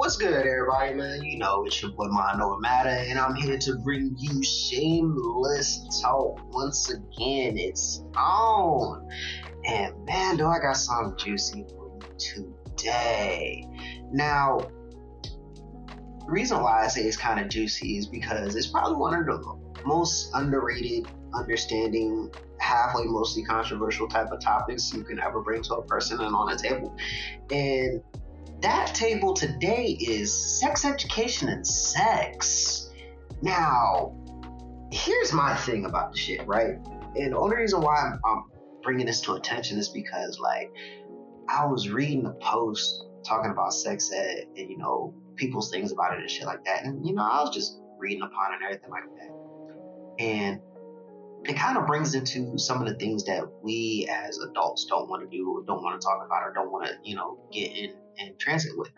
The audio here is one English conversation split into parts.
what's good, everybody, man? You know, it's your boy Mind Over Matter, and I'm here to bring you shameless talk once again. It's on, and man, do I got something juicy for you today. Now, the reason why I say it's kind of juicy is because it's probably one of the most underrated, understanding, halfway mostly controversial type of topics you can ever bring to a person and on a table. And that table today is sex education and sex. Now, here's my thing about the shit, right? And the only reason why I'm, I'm bringing this to attention is because, like, I was reading a post talking about sex ed and, you know, people's things about it and shit like that. And, you know, I was just reading upon it and everything like that. And it kind of brings into some of the things that we as adults don't want to do or don't want to talk about or don't want to you know get in and transit with.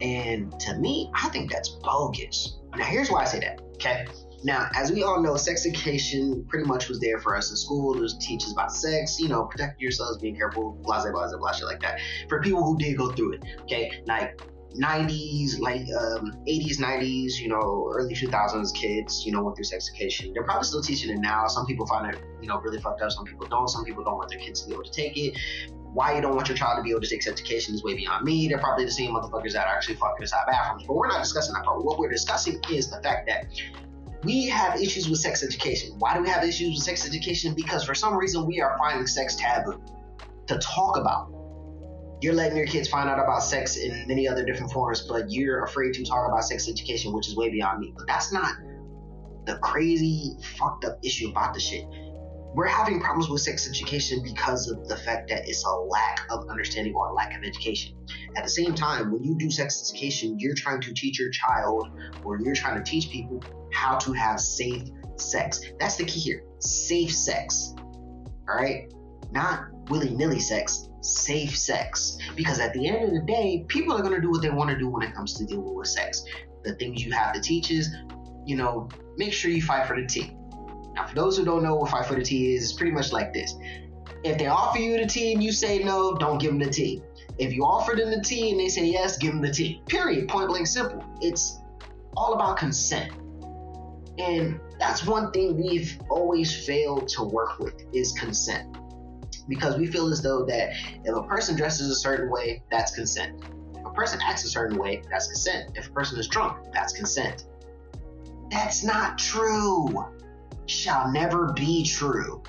And to me i think that's bogus. Now here's why i say that okay? Now as we all know sex education pretty much was there for us in school. Teach us about sex you know protect yourselves being careful blah blah blah blah shit like that for people who did go through it okay? Like 90s, like um, 80s, 90s, you know, early 2000s kids, you know, went through sex education. They're probably still teaching it now. Some people find it, you know, really fucked up. Some people don't. Some people don't want their kids to be able to take it. Why you don't want your child to be able to take sex education is way beyond me. They're probably the same motherfuckers that are actually fucking inside bathrooms. But we're not discussing that part. What we're discussing is the fact that we have issues with sex education. Why do we have issues with sex education? Because for some reason we are finding sex taboo to talk about you're letting your kids find out about sex in many other different forms, but you're afraid to talk about sex education, which is way beyond me. But that's not the crazy, fucked up issue about the shit. We're having problems with sex education because of the fact that it's a lack of understanding or a lack of education. At the same time, when you do sex education, you're trying to teach your child or you're trying to teach people how to have safe sex. That's the key here safe sex. All right? Not willy nilly sex, safe sex. Because at the end of the day, people are going to do what they want to do when it comes to dealing with sex. The things you have to teach is, you know, make sure you fight for the T. Now, for those who don't know what fight for the T is, it's pretty much like this. If they offer you the T and you say no, don't give them the T. If you offer them the T and they say yes, give them the T. Period. Point blank simple. It's all about consent. And that's one thing we've always failed to work with is consent because we feel as though that if a person dresses a certain way, that's consent. If a person acts a certain way, that's consent. If a person is drunk, that's consent. That's not true. Shall never be true.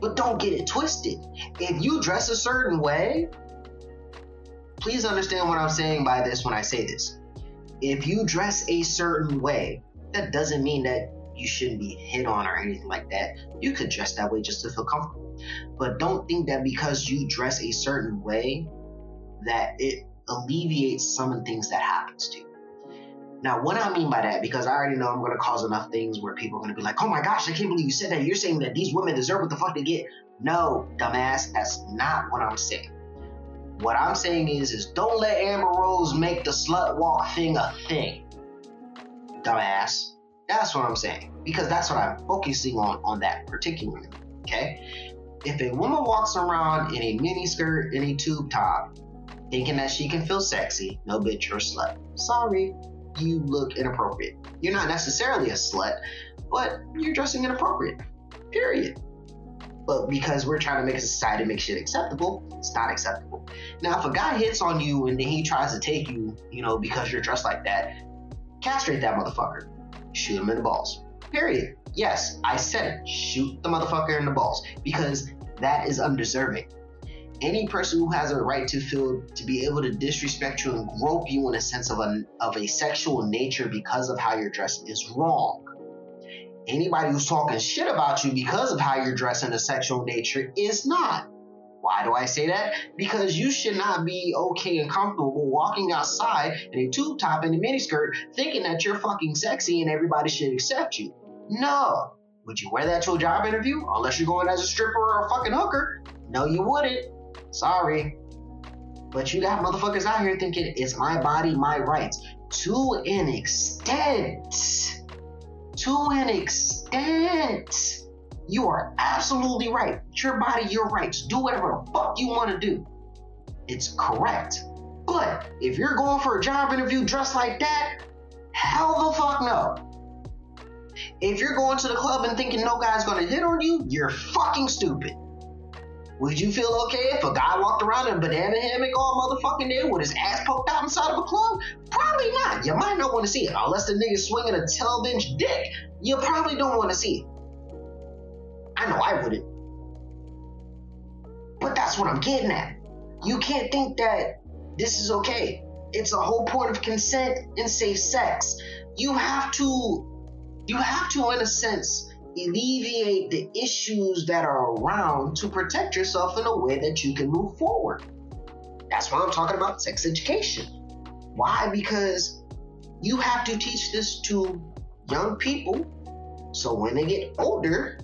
But don't get it twisted. If you dress a certain way, please understand what I'm saying by this when I say this. If you dress a certain way, that doesn't mean that you shouldn't be hit on or anything like that. You could dress that way just to feel comfortable. But don't think that because you dress a certain way that it alleviates some of the things that happens to you. Now, what I mean by that, because I already know I'm going to cause enough things where people are going to be like, oh my gosh, I can't believe you said that. You're saying that these women deserve what the fuck they get. No, dumbass, that's not what I'm saying. What I'm saying is, is don't let Amber Rose make the slut walk thing a thing. Dumbass. That's what I'm saying. Because that's what I'm focusing on on that particularly. Okay? If a woman walks around in a mini skirt and a tube top, thinking that she can feel sexy, no bitch, you're a slut. Sorry, you look inappropriate. You're not necessarily a slut, but you're dressing inappropriate. Period. But because we're trying to make society make shit acceptable, it's not acceptable. Now, if a guy hits on you and then he tries to take you, you know, because you're dressed like that, castrate that motherfucker shoot him in the balls. Period. Yes, I said it. Shoot the motherfucker in the balls because that is undeserving. Any person who has a right to feel to be able to disrespect you and grope you in a sense of a of a sexual nature because of how you're dressed is wrong. Anybody who's talking shit about you because of how you're dressed in a sexual nature is not. Why do I say that? Because you should not be okay and comfortable walking outside in a tube top and a miniskirt thinking that you're fucking sexy and everybody should accept you. No. Would you wear that to a job interview? Unless you're going as a stripper or a fucking hooker. No, you wouldn't. Sorry. But you got motherfuckers out here thinking it's my body, my rights. To an extent. To an extent. You are absolutely right. It's your body, your rights. Do whatever the fuck you want to do. It's correct. But if you're going for a job interview dressed like that, hell the fuck no. If you're going to the club and thinking no guy's gonna hit on you, you're fucking stupid. Would you feel okay if a guy walked around in a banana hammock all motherfucking day with his ass poked out inside of a club? Probably not. You might not want to see it. Unless the nigga's swinging a 12 inch dick, you probably don't want to see it. I know I wouldn't. But that's what I'm getting at. You can't think that this is okay. It's a whole point of consent and safe sex. You have to, you have to, in a sense, alleviate the issues that are around to protect yourself in a way that you can move forward. That's why I'm talking about sex education. Why? Because you have to teach this to young people so when they get older,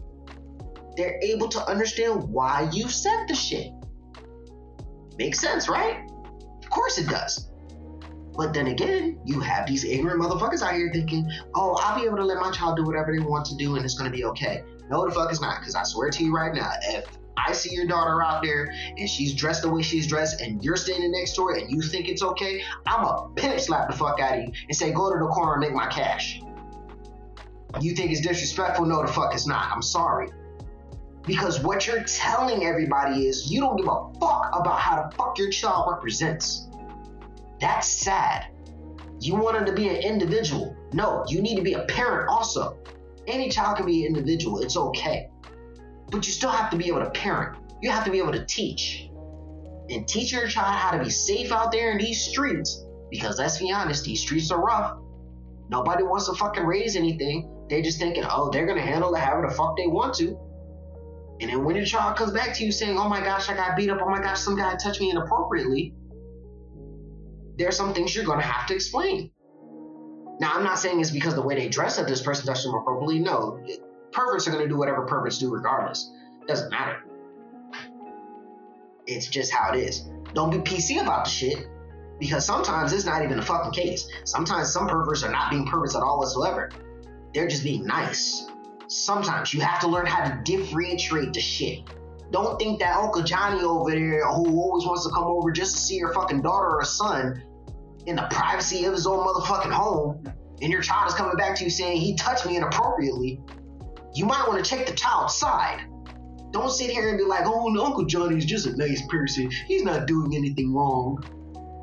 they're able to understand why you said the shit. Makes sense, right? Of course it does. But then again, you have these ignorant motherfuckers out here thinking, oh, I'll be able to let my child do whatever they want to do and it's gonna be okay. No, the fuck it's not, because I swear to you right now, if I see your daughter out there and she's dressed the way she's dressed and you're standing next to her and you think it's okay, I'm a pimp slap the fuck out of you and say, go to the corner and make my cash. You think it's disrespectful? No, the fuck it's not. I'm sorry. Because what you're telling everybody is you don't give a fuck about how the fuck your child represents. That's sad. You wanted to be an individual. No, you need to be a parent also. Any child can be an individual, it's okay. But you still have to be able to parent. You have to be able to teach. And teach your child how to be safe out there in these streets. Because let's be honest, these streets are rough. Nobody wants to fucking raise anything. They just thinking, oh, they're gonna handle it however the fuck they want to. And then when your child comes back to you saying, oh my gosh, I got beat up, oh my gosh, some guy touched me inappropriately, there's some things you're gonna have to explain. Now, I'm not saying it's because the way they dress that this person touched them appropriately. No, perverts are gonna do whatever perverts do regardless. Doesn't matter. It's just how it is. Don't be PC about the shit because sometimes it's not even a fucking case. Sometimes some perverts are not being perverts at all whatsoever. They're just being nice. Sometimes you have to learn how to differentiate the shit. Don't think that Uncle Johnny over there, who always wants to come over just to see your fucking daughter or son in the privacy of his own motherfucking home, and your child is coming back to you saying he touched me inappropriately, you might want to check the child's side. Don't sit here and be like, oh, Uncle Johnny's just a nice person. He's not doing anything wrong.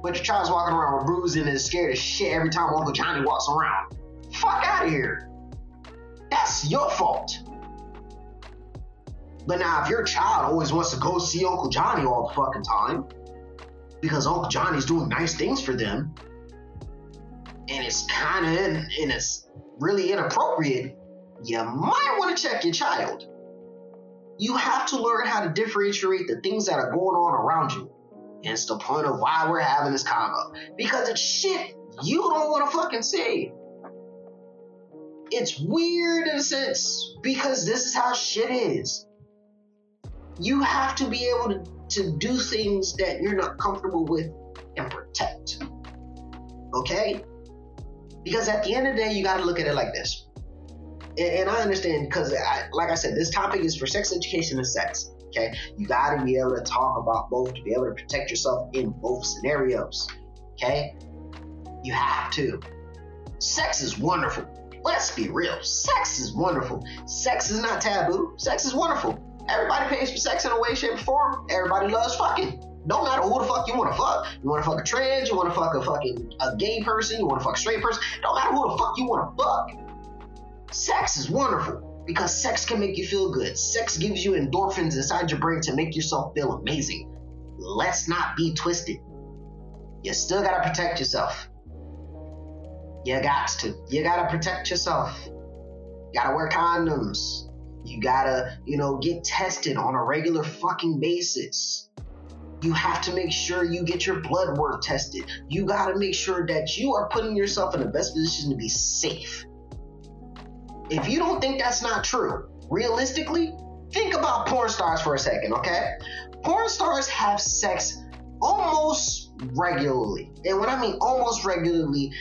But your child's walking around with bruising and scared as shit every time Uncle Johnny walks around. Fuck out of here. That's your fault. But now, if your child always wants to go see Uncle Johnny all the fucking time, because Uncle Johnny's doing nice things for them, and it's kind of and it's really inappropriate, you might want to check your child. You have to learn how to differentiate the things that are going on around you. And it's the point of why we're having this combo. Because it's shit you don't want to fucking see. It's weird in a sense because this is how shit is you have to be able to, to do things that you're not comfortable with and protect. Okay? Because at the end of the day, you got to look at it like this. And, and I understand because, I, like I said, this topic is for sex education and sex. Okay? You got to be able to talk about both to be able to protect yourself in both scenarios. Okay? You have to. Sex is wonderful. Let's be real. Sex is wonderful. Sex is not taboo. Sex is wonderful. Everybody pays for sex in a way, shape, or form. Everybody loves fucking. No matter who the fuck you want to fuck. You want to fuck a trans, you want to fuck a fucking a gay person, you want to fuck a straight person. No matter who the fuck you want to fuck. Sex is wonderful because sex can make you feel good. Sex gives you endorphins inside your brain to make yourself feel amazing. Let's not be twisted. You still gotta protect yourself. You got to. You gotta protect yourself. You gotta wear condoms. You gotta, you know, get tested on a regular fucking basis. You have to make sure you get your blood work tested. You gotta make sure that you are putting yourself in the best position to be safe. If you don't think that's not true, realistically, think about porn stars for a second, okay? Porn stars have sex almost regularly. And when I mean almost regularly,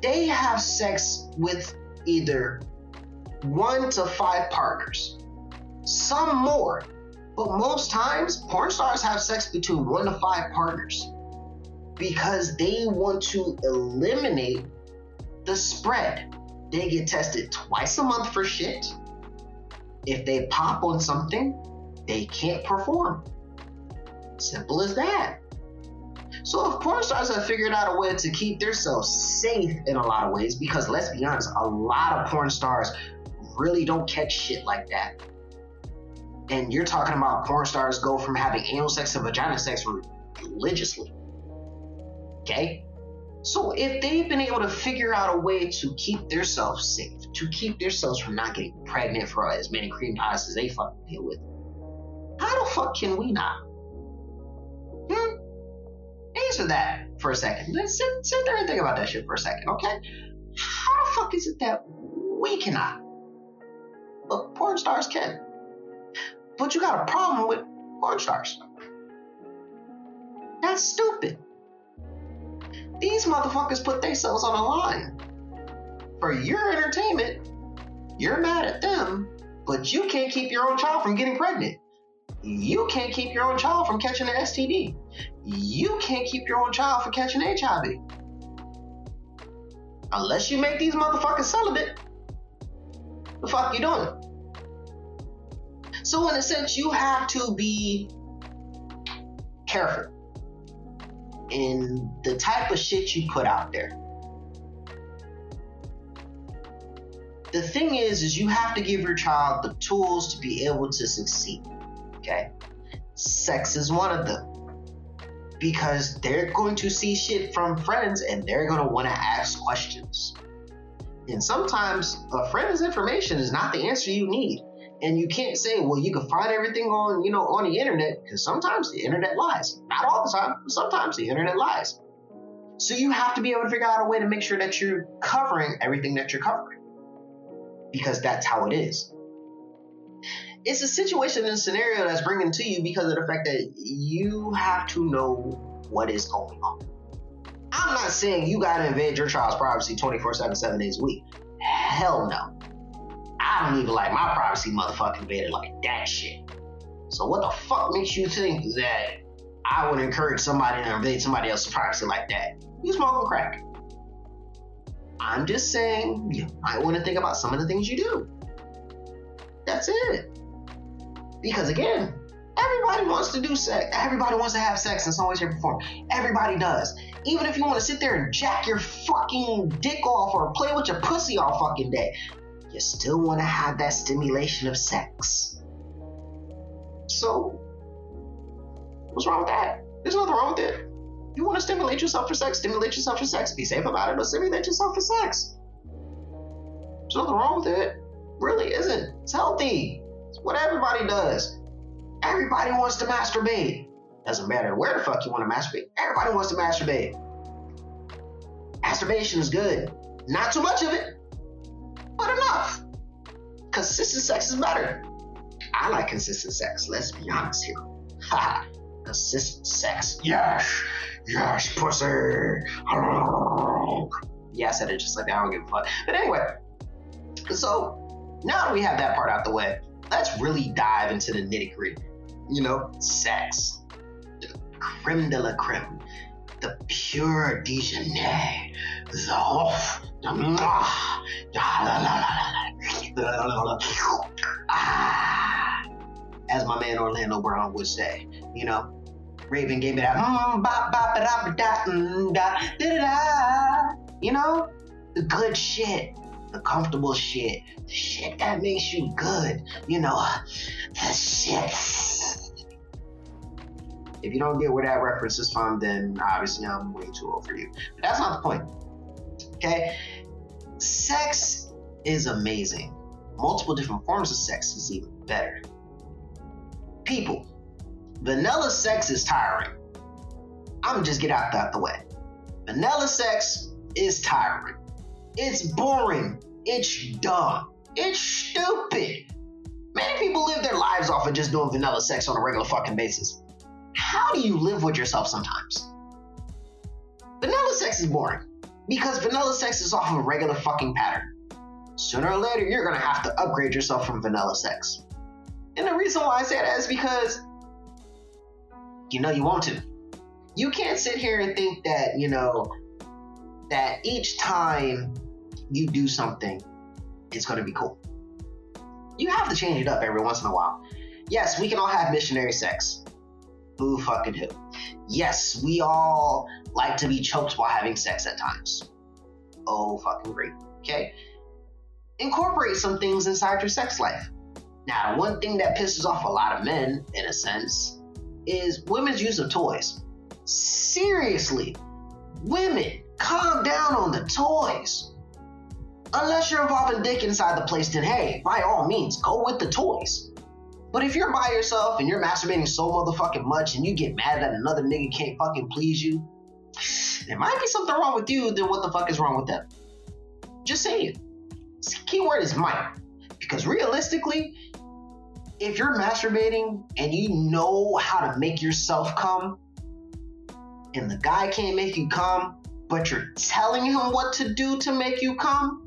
they have sex with either one to five partners, some more. But most times, porn stars have sex between one to five partners because they want to eliminate the spread. They get tested twice a month for shit. If they pop on something, they can't perform. Simple as that. So if porn stars have figured out a way to keep themselves safe in a lot of ways, because let's be honest, a lot of porn stars really don't catch shit like that. And you're talking about porn stars go from having anal sex to vagina sex religiously. Okay? So if they've been able to figure out a way to keep themselves safe, to keep themselves from not getting pregnant for as many cream pies as they fucking deal with, how the fuck can we not? Hmm? Answer that for a second. Let's sit, sit there and think about that shit for a second, okay? How the fuck is it that we cannot? But porn stars can. But you got a problem with porn stars. That's stupid. These motherfuckers put themselves on the line. For your entertainment, you're mad at them, but you can't keep your own child from getting pregnant. You can't keep your own child from catching an STD. You can't keep your own child from catching HIV. Unless you make these motherfuckers celibate. The fuck you doing? So in a sense, you have to be careful in the type of shit you put out there. The thing is, is you have to give your child the tools to be able to succeed. Okay? Sex is one of them. Because they're going to see shit from friends and they're going to want to ask questions. And sometimes a friend's information is not the answer you need. And you can't say, well, you can find everything on, you know, on the internet, because sometimes the internet lies. Not all the time, but sometimes the internet lies. So you have to be able to figure out a way to make sure that you're covering everything that you're covering. Because that's how it is. It's a situation and a scenario that's bringing to you because of the fact that you have to know what is going on. I'm not saying you gotta invade your child's privacy 24 7, 7 days a week. Hell no. I don't even like my privacy motherfucking invaded like that shit. So what the fuck makes you think that I would encourage somebody to invade somebody else's privacy like that? You smoking crack. I'm just saying you might want to think about some of the things you do. That's it. Because again, everybody wants to do sex. Everybody wants to have sex in some way, shape, or form. Everybody does. Even if you want to sit there and jack your fucking dick off or play with your pussy all fucking day, you still want to have that stimulation of sex. So, what's wrong with that? There's nothing wrong with it. You want to stimulate yourself for sex, stimulate yourself for sex. Be safe about it, but stimulate yourself for sex. There's nothing wrong with it. Really isn't. It's healthy. It's what everybody does. Everybody wants to masturbate. Doesn't matter where the fuck you want to masturbate. Everybody wants to masturbate. Masturbation is good. Not too much of it but enough. Consistent sex is better. I like consistent sex. Let's be honest here. Ha! Consistent sex. Yes, yes, pussy. Yeah, I said it just like that. I don't give a fuck. But anyway, so now that we have that part out the way, let's really dive into the nitty gritty. You know, sex, creme de la creme, the pure déjeuner, the off, the mwah, da la la la la la. ah, as my man Orlando Brown would say, you know, Raven gave me that mm, ba, ba, da, da, da, da, da. you know, the good shit, the comfortable shit, the shit that makes you good, you know, the shit. If you don't get where that reference is from, then obviously I'm way too old for you. But that's not the point. Okay? Sex is amazing. Multiple different forms of sex is even better. People, vanilla sex is tiring. I'm gonna just get out that the way. Vanilla sex is tiring. It's boring. It's dumb. It's stupid. Many people live their lives off of just doing vanilla sex on a regular fucking basis. How do you live with yourself sometimes? Vanilla sex is boring because vanilla sex is off of a regular fucking pattern. Sooner or later, you're gonna have to upgrade yourself from vanilla sex. And the reason why I say that is because you know you want to. You can't sit here and think that, you know, that each time you do something, it's to be cool. You have to change it up every once in a while. Yes, we can all have missionary sex. Who fucking who? Yes, we all like to be choked while having sex at times. Oh, fucking great. Okay? Incorporate some things inside your sex life. Now, one thing that pisses off a lot of men, in a sense, is women's use of toys. Seriously, women, calm down on the toys. Unless you're involving dick inside the place, then hey, by all means, go with the toys. But if you're by yourself and you're masturbating so motherfucking much and you get mad that another nigga can't fucking please you, there might be something wrong with you, then what the fuck is wrong with them? Just saying. Keyword is might. Because realistically, if you're masturbating and you know how to make yourself come, and the guy can't make you come, but you're telling him what to do to make you come,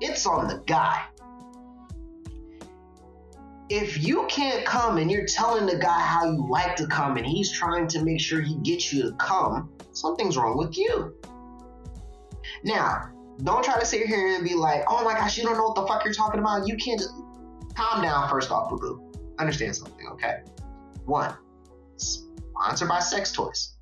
it's on the guy. If you can't come and you're telling the guy how you like to come and he's trying to make sure he gets you to come, something's wrong with you. Now, don't try to sit here and be like, oh my gosh, you don't know what the fuck you're talking about. You can't just calm down first off, boo boo. Understand something, okay? One, sponsored by sex toys.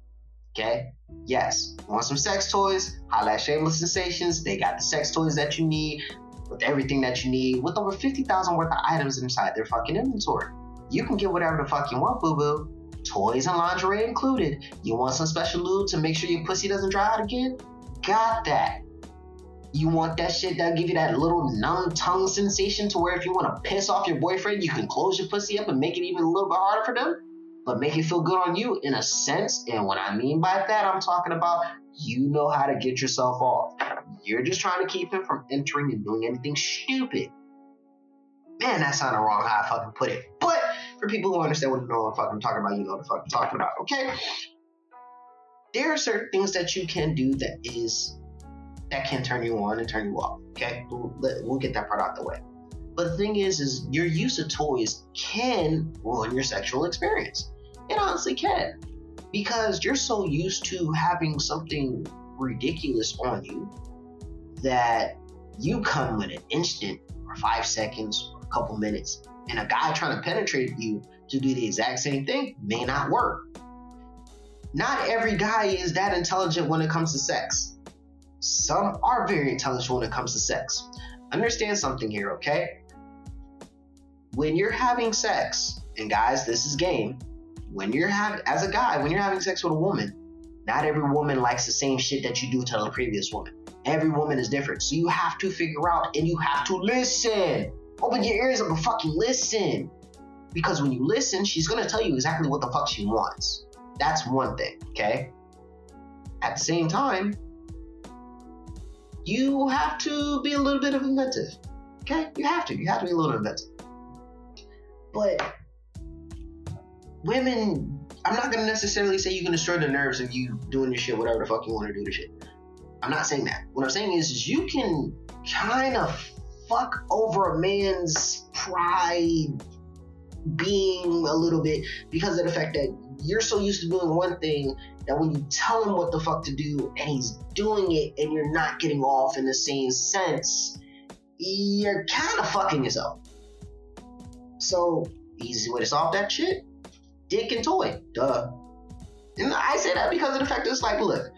Okay? Yes. Want some sex toys? At Shameless Sensations. They got the sex toys that you need with everything that you need with over 50,000 worth of items inside their fucking inventory. You can get whatever the fuck you want, boo boo. Toys and lingerie included. You want some special lube to make sure your pussy doesn't dry out again? Got that. You want that shit that'll give you that little numb tongue sensation to where if you want to piss off your boyfriend, you can close your pussy up and make it even a little bit harder for them? but make it feel good on you in a sense. And what I mean by that, I'm talking about you know how to get yourself off. You're just trying to keep him from entering and doing anything stupid. Man, that's not sounded wrong how I fucking put it. But for people who understand what, the fuck I'm talking about, you know the fuck I'm talking about, okay? There are certain things that you can do that is that can turn you on and turn you off. Okay, we'll, we'll get that part out the way. But the thing is, is your use of toys can ruin your sexual experience. It honestly can. Because you're so used to having something ridiculous on you that you come with an instant or five seconds or a couple minutes. And a guy trying to penetrate you to do the exact same thing may not work. Not every guy is that intelligent when it comes to sex. Some are very intelligent when it comes to sex. Understand something here, okay? When you're having sex, and guys, this is game, when you're having as a guy, when you're having sex with a woman, not every woman likes the same shit that you do to the previous woman. Every woman is different. So you have to figure out and you have to listen. Open your ears up and fucking listen. Because when you listen, she's gonna tell you exactly what the fuck she wants. That's one thing, okay? At the same time, you have to be a little bit of inventive. Okay? You have to. You have to be a little inventive. But women, I'm not gonna necessarily say you can destroy the nerves of you doing your shit, whatever the fuck you want to do to shit. I'm not saying that. What I'm saying is, is you can kind of fuck over a man's pride being a little bit because of the fact that you're so used to doing one thing that when you tell him what the fuck to do and he's doing it and you're not getting off in the same sense, you're kind of fucking yourself. So, easy way to solve that shit dick and toy. Duh. And I say that because of the fact that it's like, look,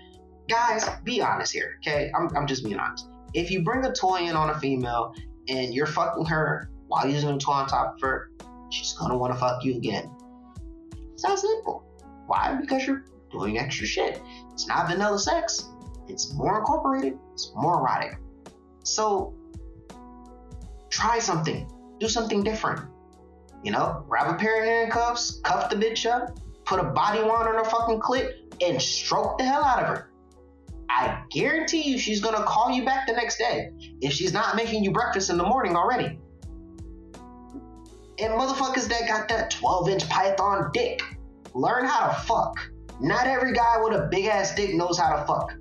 guys, be honest here, okay? I'm, I'm just being honest. If you bring a toy in on a female and you're fucking her while using a toy on top of her, she's gonna wanna fuck you again. It's that simple. Why? Because you're doing extra shit. It's not vanilla sex. It's more incorporated. It's more erotic. So try something. Do something different. You know, grab a pair of handcuffs, cuff the bitch up, put a body wand on her fucking clit, and stroke the hell out of her. I guarantee you she's gonna call you back the next day if she's not making you breakfast in the morning already. And motherfuckers that got that 12 inch python dick, learn how to fuck. Not every guy with a big ass dick knows how to fuck.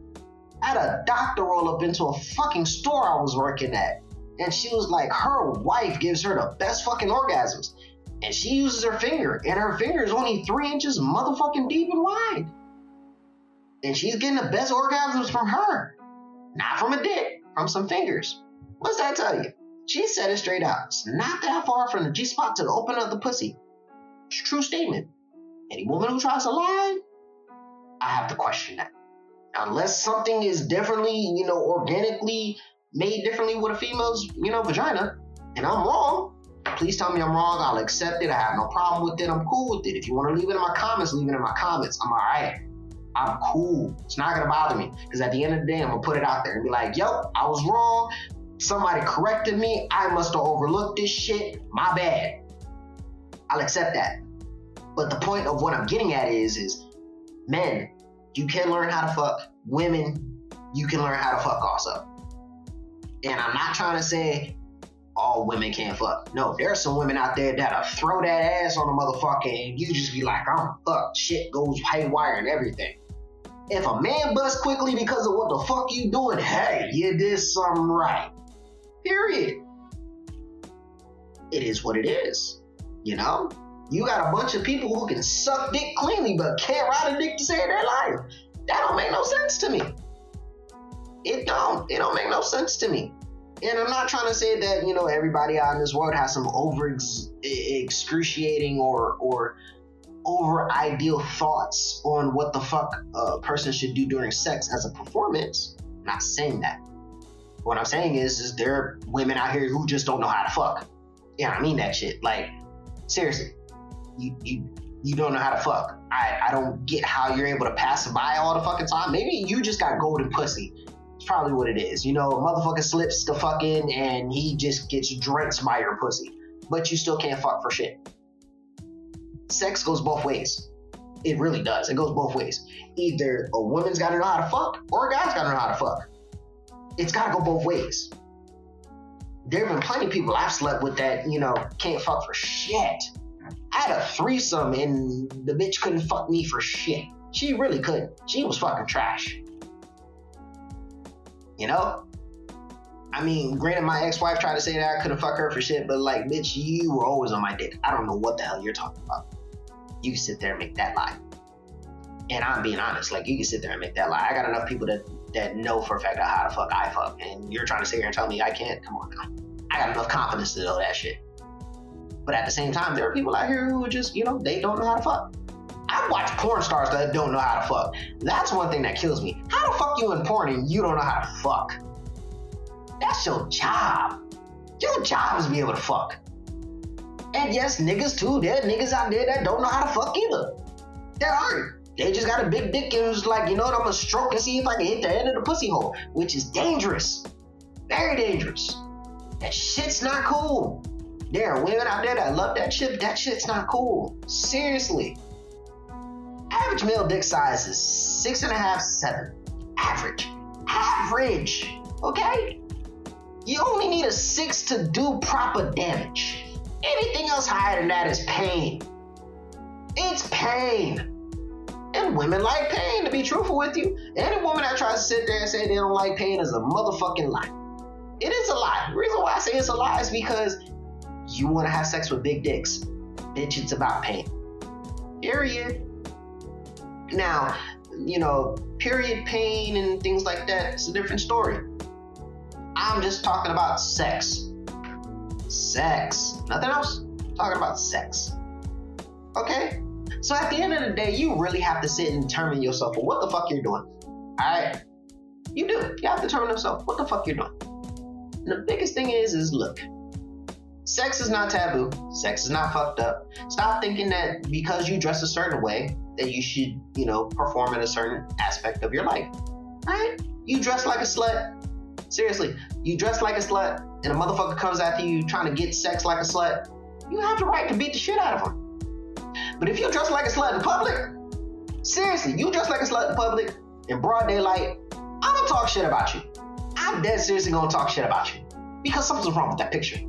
I had a doctor roll up into a fucking store I was working at, and she was like, her wife gives her the best fucking orgasms. And she uses her finger, and her finger is only three inches motherfucking deep and wide. And she's getting the best orgasms from her. Not from a dick, from some fingers. What's that tell you? She said it straight out. It's not that far from the G spot to the open of the pussy. It's a true statement. Any woman who tries to lie, I have to question that. Unless something is differently, you know, organically made differently with a female's, you know, vagina, and I'm wrong, please tell me I'm wrong. I'll accept it. I have no problem with it. I'm cool with it. If you want to leave it in my comments, leave it in my comments. I'm all right. I'm cool. It's not gonna bother me because at the end of the day, I'm gonna put it out there and be like, "Yo, I was wrong. Somebody corrected me. I must have overlooked this shit. My bad." I'll accept that. But the point of what I'm getting at is, is men, you can learn how to fuck. Women, you can learn how to fuck also. And I'm not trying to say all women can't fuck. No, there are some women out there that'll throw that ass on a motherfucker and you just be like, I'm fucked. Shit goes haywire and everything. If a man busts quickly because of what the fuck you doing, hey, you did something right. Period. It is what it is. You know? You got a bunch of people who can suck dick cleanly but can't ride a dick to save their life. That don't make no sense to me. It don't. It don't make no sense to me. And I'm not trying to say that you know everybody out in this world has some over excruciating or or over ideal thoughts on what the fuck a person should do during sex as a performance. I'm not saying that. What I'm saying is, is there are women out here who just don't know how to fuck. Yeah, I mean that shit. Like, seriously, you you you don't know how to fuck. I I don't get how you're able to pass by all the fucking time. Maybe you just got golden pussy It's probably what it is. You know, motherfucker slips the fucking and he just gets drenched by your pussy. But you still can't fuck for shit. Sex goes both ways. It really does. It goes both ways. Either a woman's gotta know how to fuck or a guy's gotta know how to fuck. It's gotta go both ways. There have been plenty of people I've slept with that, you know, can't fuck for shit. I had a threesome and the bitch couldn't fuck me for shit. She really couldn't. She was fucking trash. You know? I mean, granted, my ex-wife tried to say that I couldn't fuck her for shit, but like, bitch, you were always on my dick. I don't know what the hell you're talking about. You can sit there and make that lie. And I'm being honest, like you can sit there and make that lie. I got enough people that that know for a fact how to fuck I fuck, and you're trying to sit here and tell me I can't. Come on now. I got enough confidence to know that shit. But at the same time, there are people out here who just, you know, they don't know how to fuck. I watch porn stars that don't know how to fuck. That's one thing that kills me. How the fuck you in porn and you don't know how to fuck? That's your job. Your job is to be able to fuck. And yes, niggas too. There are niggas out there that don't know how to fuck either. There aren't. They just got a big dick and was like, you know what, I'm gonna stroke and see if I can hit the end of the pussy hole, which is dangerous. Very dangerous. That shit's not cool. There are women out there that love that shit. That shit's not cool. Seriously. Average male dick size is six and a half, seven. Average. Average. Okay? You only need a six to do proper damage. Anything else higher than that is pain. It's pain. And women like pain, to be truthful with you. Any woman that tries to sit there and say they don't like pain is a motherfucking lie. It is a lie. The reason why I say it's a lie is because you want to have sex with big dicks. Bitch, it's about pain. Period. Now, you know, period pain and things like that, it's a different story. I'm just talking about sex. Sex. Nothing else. Talking about sex. Okay? So at the end of the day, you really have to sit and determine yourself what the fuck you're doing. Alright? You do. You have to determine yourself what the fuck you're doing. And the biggest thing is, is look, sex is not taboo. Sex is not fucked up. Stop thinking that because you dress a certain way, that you should, you know, perform in a certain aspect of your life. Right? You dress like a slut. Seriously, you dress like a slut, and a motherfucker comes after you trying to get sex like a slut. You have the right to beat the shit out of him. But if you dress like a slut in public, seriously, you dress like a slut in public in broad daylight, I'm gonna talk shit about you. I'm dead seriously gonna talk shit about you because something's wrong with that picture.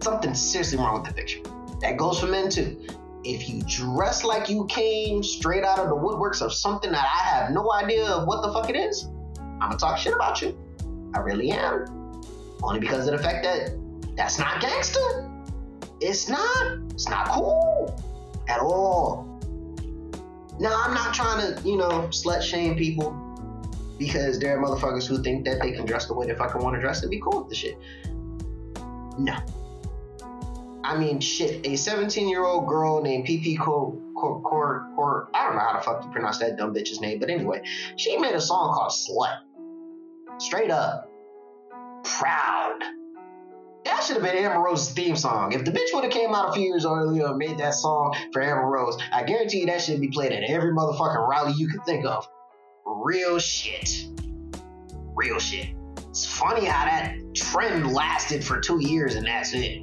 Something's seriously wrong with that picture. That goes for men too if you dress like you came straight out of the woodworks of something that I have no idea of what the fuck it is, I'm gonna talk shit about you. I really am. Only because of the fact that that's not gangster. It's not. It's not cool at all. Now I'm not trying to, you know, slut shame people because there are motherfuckers who think that they can dress the way they fucking want to dress and be cool with the shit. No. I mean, shit, a 17 year old girl named PP Cor, Cor, I don't know how the fuck you pronounce that dumb bitch's name, but anyway, she made a song called Slut. Straight up. Proud. That should have been Amber Rose's theme song. If the bitch would have came out a few years earlier and made that song for Amber Rose, I guarantee you that should be played at every motherfucking rally you can think of. Real shit. Real shit. It's funny how that trend lasted for two years and that's it.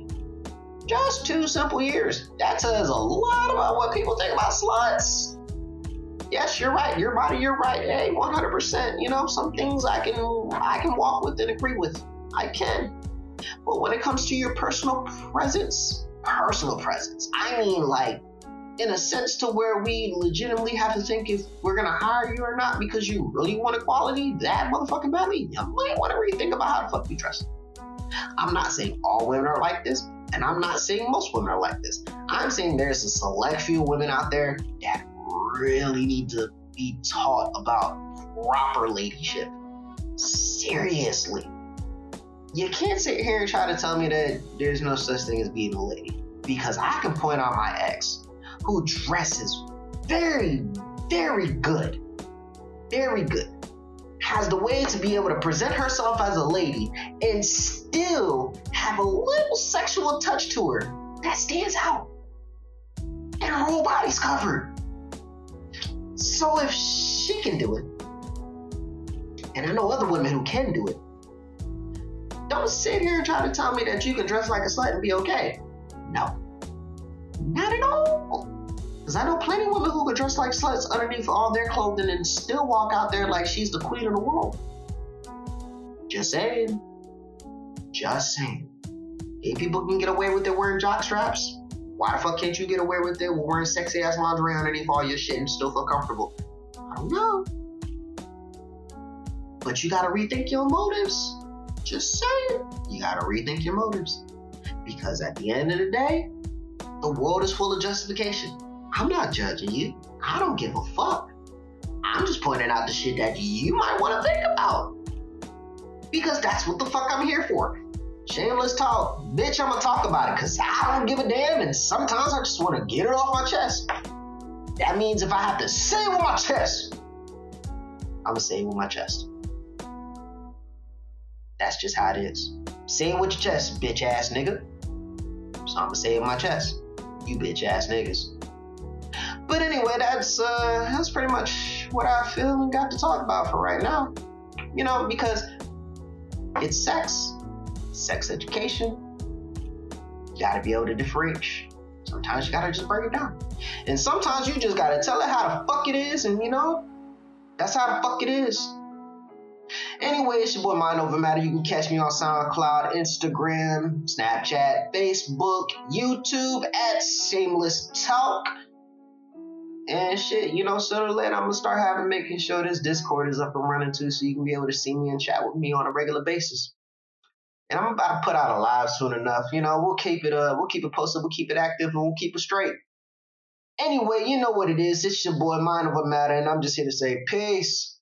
Just two simple years. That says a lot about what people think about sluts. Yes, you're right. Your body, you're right. Hey, 100%. You know, some things I can I can walk with and agree with. I can. But when it comes to your personal presence, personal presence, I mean like in a sense to where we legitimately have to think if we're gonna hire you or not because you really want equality that motherfucking badly, you might want to rethink about how the fuck you dress. I'm not saying all women are like this, and I'm not saying most women are like this. I'm saying there's a select few women out there that really need to be taught about proper ladyship. Seriously. You can't sit here and try to tell me that there's no such thing as being a lady. Because I can point out my ex who dresses very, very good. Very good. Has the way to be able to present herself as a lady and still have a little sexual touch to her that stands out. And her whole body's covered. So if she can do it, and I know other women who can do it, don't sit here and try to tell me that you can dress like a slut and be okay. No. Not at all. Because I know plenty of women who can dress like sluts underneath all their clothing and still walk out there like she's the queen of the world. Just saying. Just saying. If people can get away with it wearing jock straps, why the fuck can't you get away with it wearing sexy ass lingerie underneath all your shit and still feel comfortable? I don't know. But you gotta rethink your motives. Just saying. You gotta rethink your motives. Because at the end of the day, the world is full of justification. I'm not judging you. I don't give a fuck. I'm just pointing out the shit that you might want to think about. Because that's what the fuck I'm here for. Shameless talk. Bitch, I'm gonna talk about it because I don't give a damn and sometimes I just want to get it off my chest. That means if I have to say it with my chest, I'm gonna say it with my chest. That's just how it is. Say it with your chest, bitch ass nigga. So I'm gonna say it with my chest. You bitch ass niggas. But anyway, that's uh that's pretty much what I feel and got to talk about for right now. You know, because it's sex, sex education. You gotta be able to differentiate. Sometimes you gotta just break it down. And sometimes you just gotta tell it how the fuck it is, and you know, that's how the fuck it is. Anyway, it's your boy Mind Over Matter. You can catch me on SoundCloud, Instagram, Snapchat, Facebook, YouTube at Shameless Talk. And shit, you know, sooner or later, I'm gonna start having making sure this Discord is up and running too, so you can be able to see me and chat with me on a regular basis. And I'm about to put out a live soon enough. You know, we'll keep it uh, we'll keep it posted, we'll keep it active, and we'll keep it straight. Anyway, you know what it is. It's your boy Mind Over Matter, and I'm just here to say peace.